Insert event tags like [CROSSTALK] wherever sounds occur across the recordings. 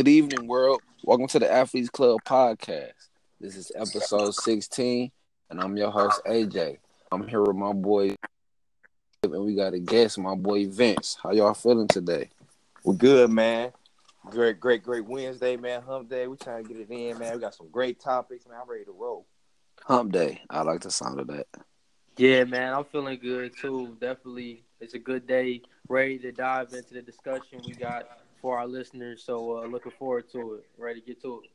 Good evening, world. Welcome to the Athletes Club podcast. This is episode 16, and I'm your host, AJ. I'm here with my boy, and we got a guest, my boy Vince. How y'all feeling today? We're good, man. Great, great, great Wednesday, man. Hump day. We trying to get it in, man. We got some great topics, man. I'm ready to roll. Hump day. I like the sound of that. Yeah, man, I'm feeling good too. Definitely, it's a good day. Ready to dive into the discussion we got for our listeners. So, uh, looking forward to it. Ready to get to it.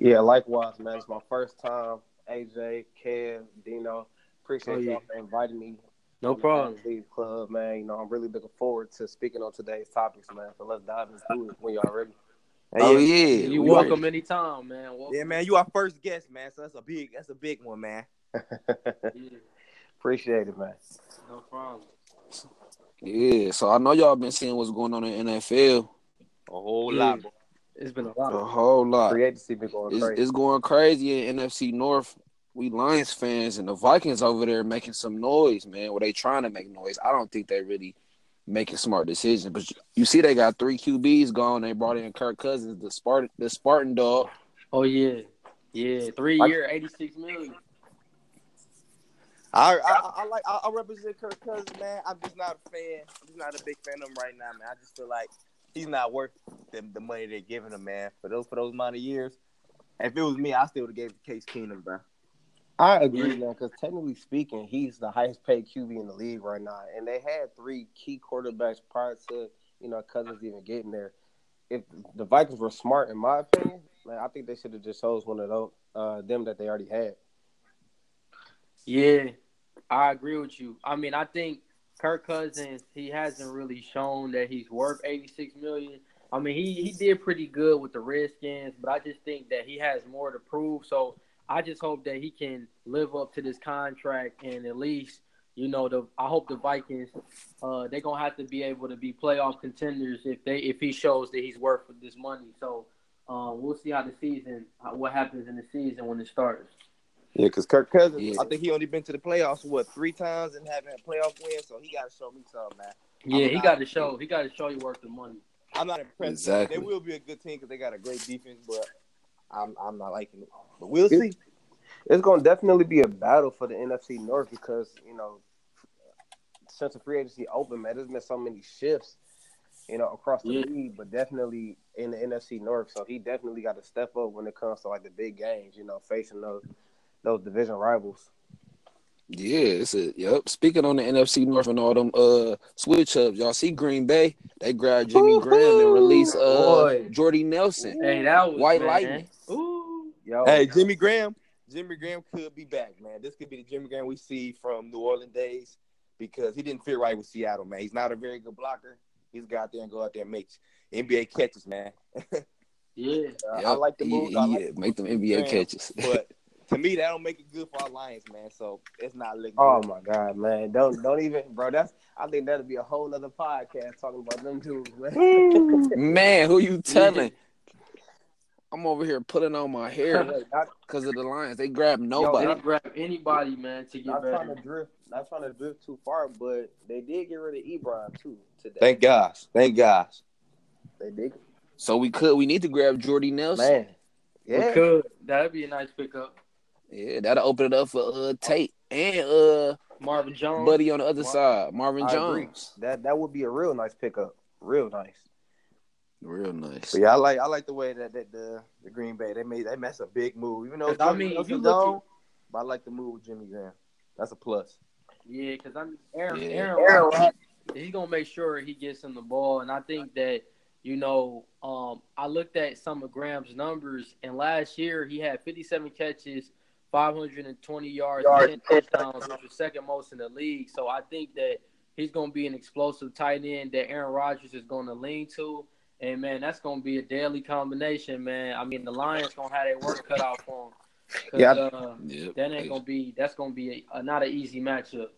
Yeah, likewise, man. It's my first time. AJ, Kev, Dino, appreciate Oh, yeah. y'all for inviting me. No on the problem. Athlete Club, man. You know, I'm really looking forward to speaking on today's topics, man. So let's dive into it when y'all ready. Oh yeah, You we welcome ready. anytime, man. Welcome. Yeah, man. You our first guest, man. So that's a big, that's a big one, man. [LAUGHS] Yeah, appreciate it, man. no problem. Yeah, so I know y'all been seeing what's going on in NFL. A whole Yeah. lot. boy. It's been a lot. A whole lot. Free agency been going It's, crazy. it's going crazy in NFC North. We Lions fans and the Vikings over there making some noise, man. Where they trying to make noise. I don't think they really making smart decisions. But you see, they got three QBs gone. They brought in Kirk Cousins, the Spartan, the Spartan dog. Oh yeah, yeah. Three year, eighty six million. I, I, I like, I, I represent Kirk Cousins, man. I'm just not a fan. I'm just not a big fan of him right now, man. I just feel like he's not worth the, the money they're giving him, man. For those, for those amount of years. If it was me, I still would have gave it to Case Keenum, bro. I agree, man, because technically speaking, he's the highest paid QB in the league right now. And they had three key quarterbacks prior to, you know, Cousins even getting there. If the Vikings were smart, in my opinion, man, I think they should have just chose one of those, uh, them that they already had. Yeah, I agree with you. I mean, I think Kirk Cousins he hasn't really shown that he's worth eighty six million. I mean, he he did pretty good with the Redskins, but I just think that he has more to prove. So I just hope that he can live up to this contract and at least. You know, the I hope the Vikings, uh, they're gonna have to be able to be playoff contenders if they if he shows that he's worth this money. So, um, we'll see how the season, what happens in the season when it starts. Yeah, because Kirk Cousins, Yeah. I think he only been to the playoffs what three times and haven't had a playoff win, so he got to show me something, man. Yeah, I'm he got to show. He got to show you worth the money. I'm not impressed. Exactly. They will be a good team because they got a great defense, but I'm I'm not liking it. But we'll see. It's going to definitely be a battle for the NFC North because, you know, since the free agency open, man, there's been so many shifts, you know, across the Yeah. league, but definitely in the NFC North. So he definitely got to step up when it comes to like the big games, you know, facing those those division rivals. Yeah, it's a yep. Speaking on the NFC North and all them uh switch ups, y'all see Green Bay? They grabbed Jimmy Graham and released uh Boy. Jordy Nelson. Hey, that was White man. Lightning. Ooh. Yo, Hey, Jimmy Graham. Jimmy Graham could be back, man. This could be the Jimmy Graham we see from New Orleans days because he didn't fit right with Seattle, man. He's not a very good blocker. He's got out there and go out there and make NBA catches, man. [LAUGHS] Yeah. uh, I like the move. Yeah, like yeah, the make them. NBA Graham, catches. [LAUGHS] But to me, that don't make it good for our Lions, man. So it's not looking Oh good. my god, man! Don't don't even, bro. That's I think that'll be a whole other podcast talking about them dudes, [LAUGHS] man. Man, who you telling? I'm over here putting on my hair because of the Lions. They grab nobody. didn't grab anybody, man, to get not trying better. to drift, not trying to drift too far, but they did get rid of Ebron too today. Thank gosh. Thank gosh. they did, So we could, we need to grab Jordy Nelson. man. We Yeah, could. That'd be a nice pickup. Yeah, that'll open it up for uh Tate and uh Marvin Jones. Buddy on the other Mar- side, Marvin I agree. Jones. That that would be a real nice pickup, real nice. Real nice. But yeah, I like I like the way that, that the the Green Bay they made they made a big move. Even though I mean, if Nelson's you look gone, but I like the move with Jimmy Graham. That's a plus. Yeah, because I mean, Aaron, Yeah. Aaron, Aaron Rodgers, he's gonna make sure he gets him the ball, and I think that you know, um, I looked at some of Graham's numbers, and last year he had 57 catches, 520 yards, and 10 touchdowns, which was second most in the league. So I think that he's gonna be an explosive tight end that Aaron Rodgers is gonna lean to. And man, that's gonna be a daily combination, man. I mean, the Lions gonna have their work cut out for them. Yeah. uh, Yep. that ain't gonna be. That's gonna be a, a, not an easy matchup.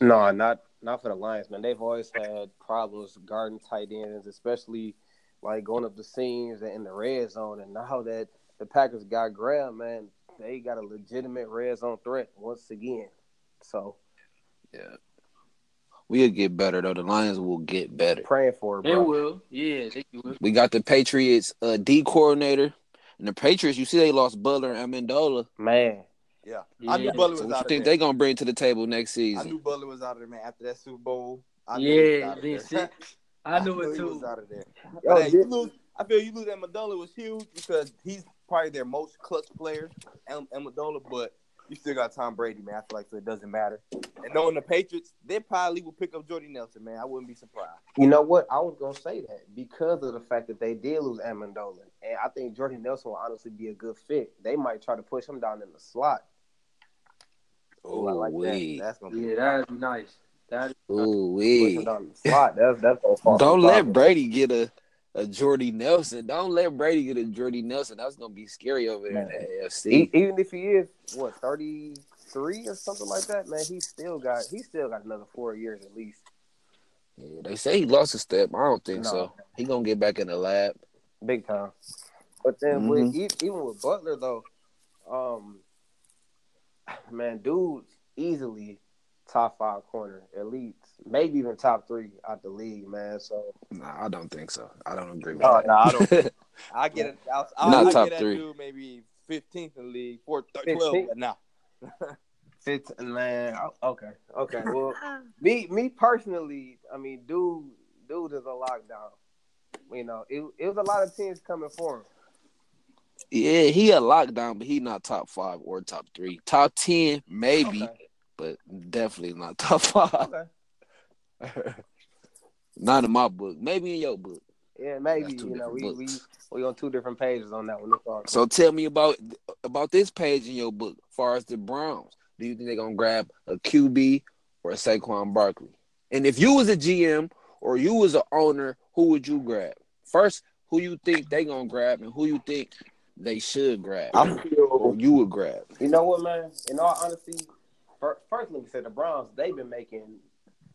No, not not for the Lions, man. They've always had problems guarding tight ends, especially like going up the seams and in the red zone. And now that the Packers got Graham, man, they got a legitimate red zone threat once again. So Yeah. We'll get better though. The Lions will get better. Praying for it, They will. Yeah, they will. We got the Patriots uh, D coordinator, and the Patriots. You see, they lost Butler and Amendola. Man, Yeah. I knew Butler So was what out you of think there. they gonna bring to the table next season. I knew Butler was out of there, man. After that Super Bowl, I knew he was Yeah, out of then there. shit. [LAUGHS] I knew it too. out of there. Yo, hey, did- lose, I feel you lose that Amendola was huge because he's probably their most clutch player, Am- Amendola. But you still got Tom Brady, man. I feel like so it doesn't matter. And knowing the Patriots, they probably will pick up Jordy Nelson, man. I wouldn't be surprised. you know what? I was gonna say that because of the fact that they did lose Amendola, and I think Jordan Nelson will honestly be a good fit. They might try to push him down in the slot. Oh, I like Ooh-wee. that. That's gonna be Yeah, that'd be nice. That Ooh Push him wee! down in the slot. That's that's Don't let. Brady get a a Jordy Nelson. Don't let Brady get a Jordy Nelson. That's gonna be scary over there in the AFC. even if he is what thirty three or something like that, man, he still got he still got another four years at least. Yeah, they say he lost a step. I don't think No. so. He gonna get back in the lab. big time. But then Mm-hmm. with even with Butler though, um, man, dude's easily top five corner, elite, maybe even top three out the league, man. So Nah, I don't think so. I don't agree with Oh, that. no, I don't. [LAUGHS] I get it. I'll, I'll, Not I'll top get three. dude maybe 15th in the league, fourth, 12, 15th? nah. [LAUGHS] Fifth, man. Oh, okay, okay. Well, [LAUGHS] me, me personally, I mean, dude, dude is a lockdown. You know, it, it was a lot of teams coming for him. yeah, he a lockdown, but he not top five or top three. Top ten, maybe, Okay. but definitely not top five. okay. [LAUGHS] not in my book. Maybe in your book. Yeah, maybe. You know, we, different we we on two different pages on that one. So tell me about about this page in your book. As far as the Browns, do you think they're gonna grab a QB or a Saquon Barkley? And if you was a GM or you was an owner, who would you grab? First, who you think they gonna grab, and who you think they should grab, I or feel you would grab? You know what, man? In all honesty, fir- first let me say the Browns. They've been making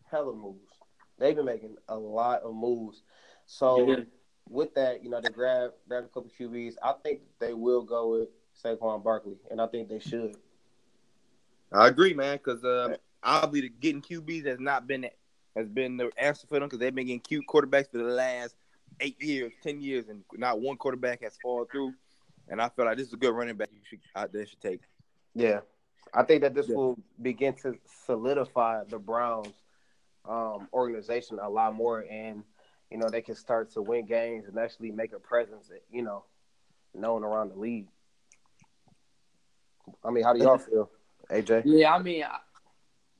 hella moves. They've been making a lot of moves. So Yeah. with that, you know, they grab grab a couple QBs. I think they will go with Saquon Barkley, and I think they should. I agree, man, because uh, obviously the getting QBs has not been has been the answer for them because they've been getting cute quarterbacks for the last eight years, ten years, and not one quarterback has fallen through. And I feel like this is a good running back you should out there should take. Yeah, I think that this Yeah. will begin to solidify the Browns um, organization a lot more, and you know they can start to win games and actually make a presence. You know, known around the league. I mean, how do y'all feel, AJ? Yeah, I mean,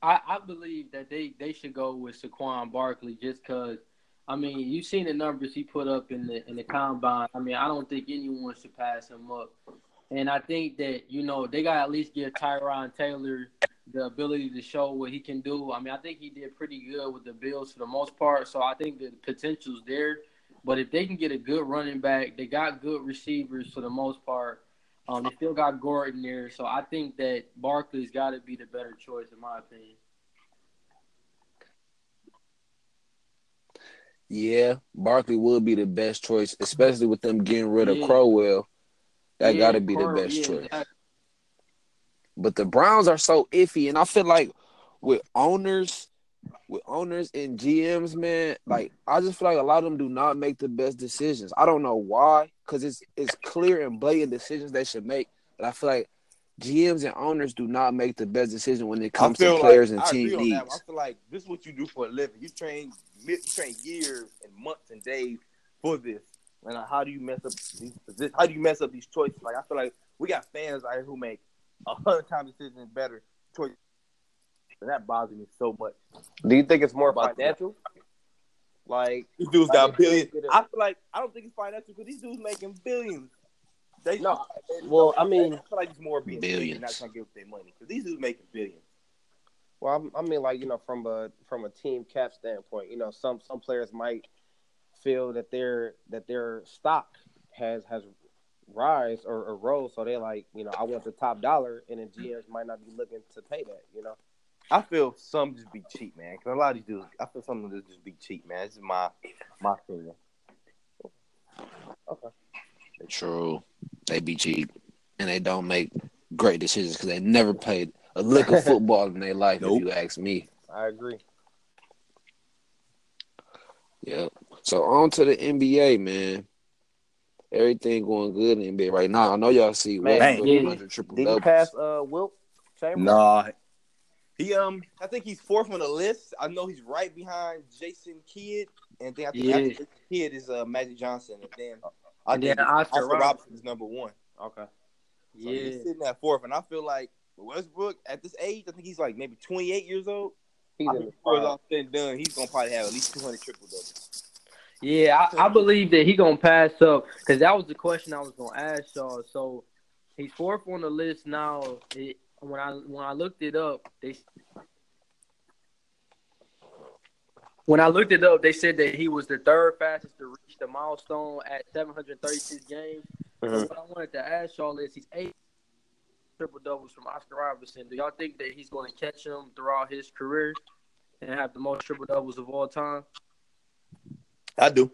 I, I believe that they, they should go with Saquon Barkley just because. I mean, you've seen the numbers he put up in the in the combine. I mean, I don't think anyone should pass him up. And I think that you know they got to at least give Tyrod Taylor the ability to show what he can do. I mean, I think he did pretty good with the Bills for the most part. So I think the potential's there. But if they can get a good running back, they got good receivers for the most part. Um, they still got Gordon there, so I think that Barkley's got to be the better choice in my opinion. Yeah, Barkley would be the best choice, especially with them getting rid of Yeah. Crowell. That Yeah, got to be the best yeah, choice. exactly. But the Browns are so iffy, and I feel like with owners, with owners and GMs, man, like I just feel like a lot of them do not make the best decisions. I don't know why, because it's it's clear and blatant decisions they should make, but I feel like GMs and owners do not make the best decision when it comes to players like, and I team agree on that. needs. I feel like this is what you do for a living. You train, you train years and months and days for this. And uh, how do you mess up these? How do you mess up these choices? Like I feel like we got fans out here who make a hundred times decisions better choice. And that bothers me so much. Do you think it's more About financial? Like, These dudes Like, got billions. they get a- I feel like I don't think it's financial because these dudes making billions. They No, well, I mean- I feel like it's more being Billions. not trying to give up their money because these dudes making billions. well, I'm- I mean, like you know, from a from a team cap standpoint, you know, some some players might feel that their that their stock has has rise or, or rose, so they're like, you know, I want the top dollar, and then GMs might not be looking to pay that, you know. I feel some just be cheap, man. Because a lot of these dudes, I feel some of them just be cheap, man. This is my my opinion. Okay. True, they be cheap, and they don't make great decisions because they never played a lick of football in their life. Nope. If you ask me. I agree. Yep. So on to the NBA, man. Everything going good in the NBA right now. I know y'all see Man, Westbrook yeah. 100 triple Did he pass uh Wilt Chamberlain? Nah. He um I think he's fourth on the list. I know he's right behind Jason Kidd. And then I think Yeah. after Jason Kidd is uh Magic Johnson. And then I And think then Oscar Oscar, Robertson. Robinson is number one. Okay. So Yeah. he's sitting at fourth. And I feel like Westbrook at this age, I think he's like maybe 28 years old. He's I think before it's all said and done, he's gonna probably have at least 200 triple doubles. Yeah, I, I believe that he gonna pass up because that was the question I was gonna ask y'all. So he's fourth on the list now. It, when I when I looked it up, they when I looked it up, they said that he was the third fastest to reach the milestone at 736 games. So Mhm. what I wanted to ask y'all is he's eight triple doubles from Oscar Robertson. Do y'all think that he's going to catch him throughout his career and have the most triple doubles of all time? I do.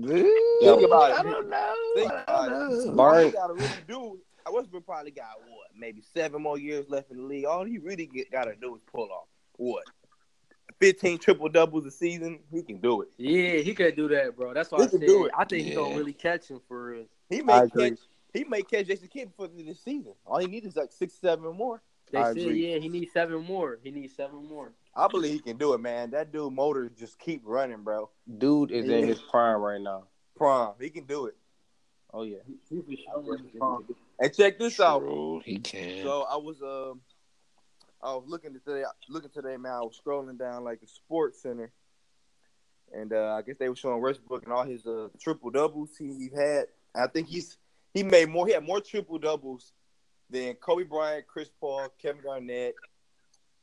Think about it. I don't know. Think about it. know. Bar- All Barry- he gotta really do, Westbrook probably got what, maybe seven more years left in the league. All he really get, gotta do is pull off what, fifteen triple doubles a season. He can do it. Yeah, he could do that, bro. That's why He I said do it. I think he's gonna really catch him for real. He I may agree. catch. He may catch Jason Kidd before the end of the season. All he needs is like six, seven more. They I said, agree. yeah, he needs seven more. He needs seven more. I believe he can do it, man. That dude motor just keep running, bro. Dude is in his prime right now. Prime. he can do it. Oh yeah. He for sure is strong. And check this out. True, He can. So I was um I was looking today looking today man, I was scrolling down like the sports center and uh I guess they were showing Westbrook and all his uh triple doubles he, he had. I think he's he made more he had more triple doubles than Kobe Bryant, Chris Paul, Kevin Garnett,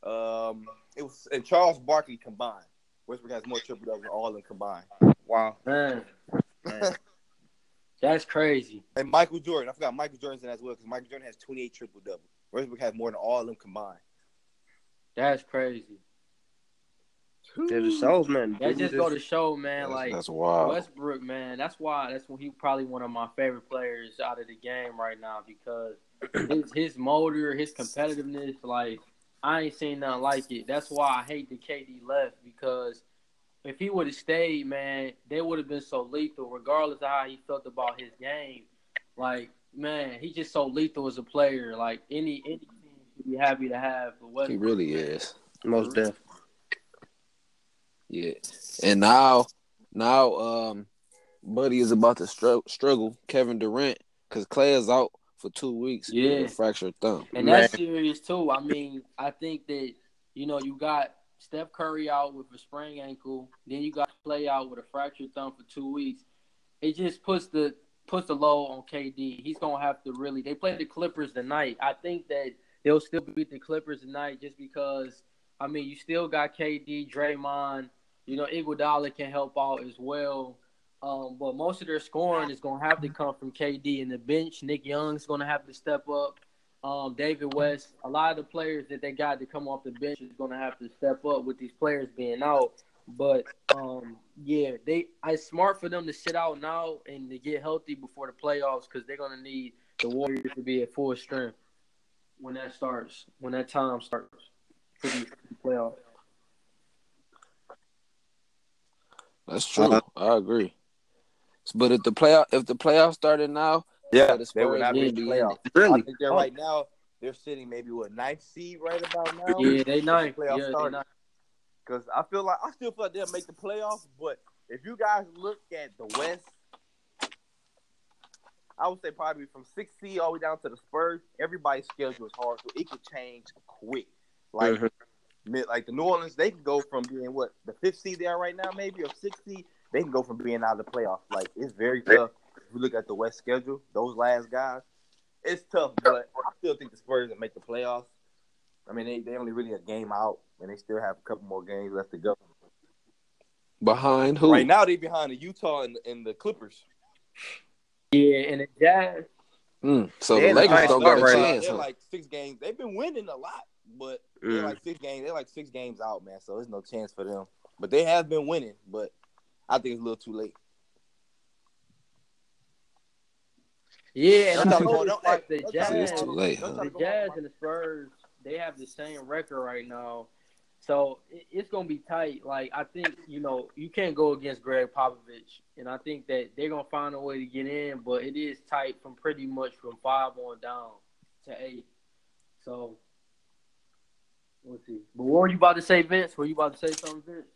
um it was and Charles Barkley combined. Westbrook has more triple doubles than all of them combined. Wow. Man, [LAUGHS] that's crazy. And Michael Jordan, I forgot Michael Jordan's in as well because Michael Jordan has twenty eight triple doubles. Westbrook has more than all of them combined. That's crazy. It just shows, man. That Dude just go to show, man. that's, like that's wild. Westbrook, man. That's why. That's when he probably one of my favorite players out of the game right now because his his motor, his competitiveness, like I ain't seen nothing like it. That's why I hate that KD left because if he would have stayed, man, they would have been so lethal, regardless of how he felt about his game. Like, man, he's just so lethal as a player. Like any any team should be happy to have the He really is. most deaf. Yeah. And now, now, um, Buddy is about to str- struggle Kevin Durant because Clay is out for two weeks. Yeah. with fractured thumb. And Man. that's serious too. I mean, I think that you know you got Steph Curry out with a sprained ankle, then you got Clay out with a fractured thumb for two weeks. It just puts the puts the low on KD. He's gonna have to really. They play the Clippers tonight. I think that they'll still beat the Clippers tonight just because. I mean, you still got KD, Draymond. You know, Iguodala can help out as well. Um, but most of their scoring is going to have to come from KD and the bench. Nick Young's going to have to step up. Um, David West, a lot of the players that they got to come off the bench is going to have to step up with these players being out. But um, yeah, they it's smart for them to sit out now and to get healthy before the playoffs because they're going to need the Warriors to be at full strength when that starts, when that time starts for the playoffs. That's true. I agree. But if the playoff if the playoffs started now, Yeah, the they would not be in the be playoffs. it. I Really? think they're right now. They're sitting maybe what ninth seed right about now. Yeah, they nice. Playoffs Yeah, they started. Because I feel like I still feel like they'll make the playoffs, but if you guys look at the West, I would say probably from six seed all the way down to the Spurs. Everybody's schedule is hard, so it could change quick. Like, Mhm. Mid, like the New Orleans, they can go from being what the fifth seed they are right now, maybe or sixth seed. They can go from being out of the playoffs. Like it's very tough. If you look at the West schedule, those last guys, it's tough. But I still think the Spurs will make the playoffs. I mean, they they only really a game out, and they still have a couple more games left to go. behind who? Right now, they behind the Utah and, and the Clippers. Yeah, and the Jazz. Mm, so They the Lakers don't got a right chance. They're huh? like six games. They've been winning a lot, but Mm. they're like six games. They're like six games out, man. So there's no chance for them. But they have been winning. But I think it's a little too late. Yeah, and I Don't try don't- like the don't try to- See, it's too late, huh? the Jazz and the Spurs, they have the same record right now. So it's gonna be tight. Like I think you know you can't go against Gregg Popovich, and I think that they're gonna find a way to get in. But it is tight from pretty much from five on down to eight. So we'll see. But what were you about to say, Vince? Were you about to say something, Vince?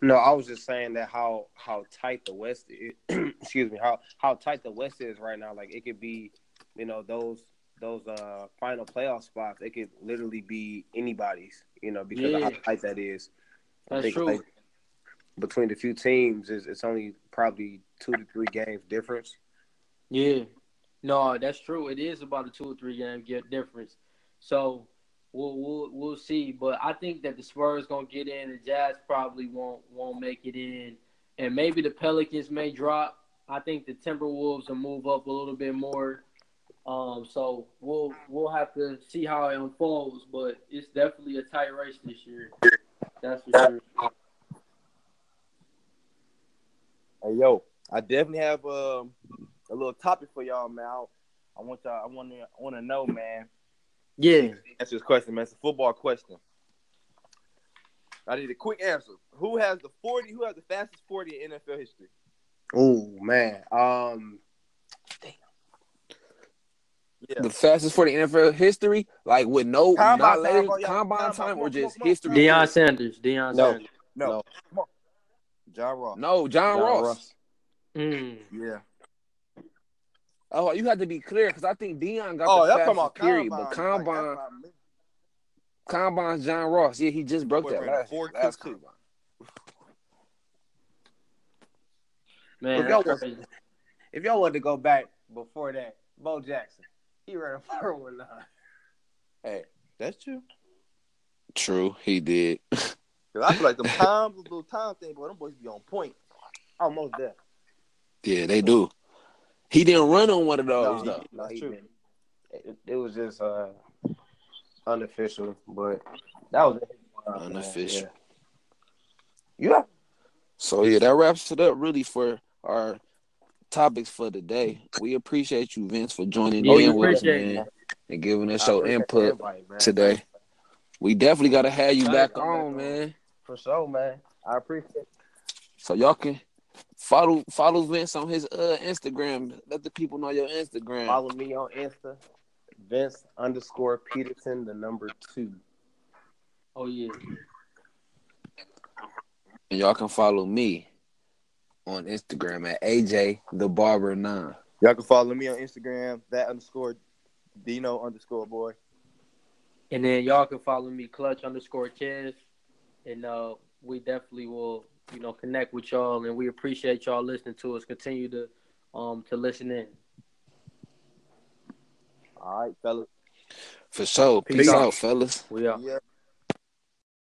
No, I was just saying that how how tight the West is. [CLEARS THROAT] excuse me, how how tight the West is right now. Like it could be, you know, those those uh final playoff spots. It could literally be anybody's. You know, because Yeah. of how tight that is. I That's think, true. like, between the few teams, is it's only probably two to three games difference. Yeah. No, that's true. It is about a two or three game difference. So we'll we'll we'll see. But I think that the Spurs gonna get in, the Jazz probably won't won't make it in, and maybe the Pelicans may drop. I think the Timberwolves will move up a little bit more. Um, so we'll we'll have to see how it unfolds, but it's definitely a tight race this year. That's for sure. Hey yo, I definitely have um, a little topic for y'all, man. I, want y'all. I want to. I want to know, man. Yeah. Answer this question, man. It's a football question. I need a quick answer. Who has the forty? Who has the fastest forty in NFL history? Oh man, um, Yeah. The fastest for the NFL history, like with no Combine not time, later bro, combine combine, time or just on, history. Deion Sanders. Deion No. Sanders. No, No. come on. John Ross. No, John, John Ross. Ross. Mm. Yeah. Oh, you had to be clear because I think Dion got Oh, the that's fastest talking about period, combine. but Like, that's combine, what combine's John Ross. Yeah, he just broke Boy that ran last, four, last two, two. combine. Man, If y'all that's was- If y'all wanted to go back before that, Bo Jackson, he ran a [LAUGHS] four one nine. Hey, that's true. True, he did. [LAUGHS] Cause I feel like them times, the little time thing, boy, them boys be on point. Almost there. Yeah, they do. He didn't run on one of those No, though. No, That's he true. didn't. It, it was just uh unofficial, but that was Unofficial. Yeah. yeah. So yeah, that wraps it up really for our topics for today. We appreciate you, Vince, for joining Yeah, in with us, appreciate man, it. and giving us I your input today. We definitely gotta have you back back on, on. man. For sure, man. I appreciate it. So y'all can follow follow Vince on his uh Instagram. Let the people know your Instagram. Follow me on Insta, Vince underscore Peterson, the number two. Oh yeah. And y'all can follow me on Instagram at AJ the Barber Nine. Y'all can follow me on Instagram, that underscore Dino underscore boy. And then y'all can follow me, clutch underscore Ches. And uh, we definitely will, you know, connect with y'all and we appreciate y'all listening to us. Continue to um to listen in. All right, fellas. For sure. Peace, Peace. out, fellas. We are. Yeah.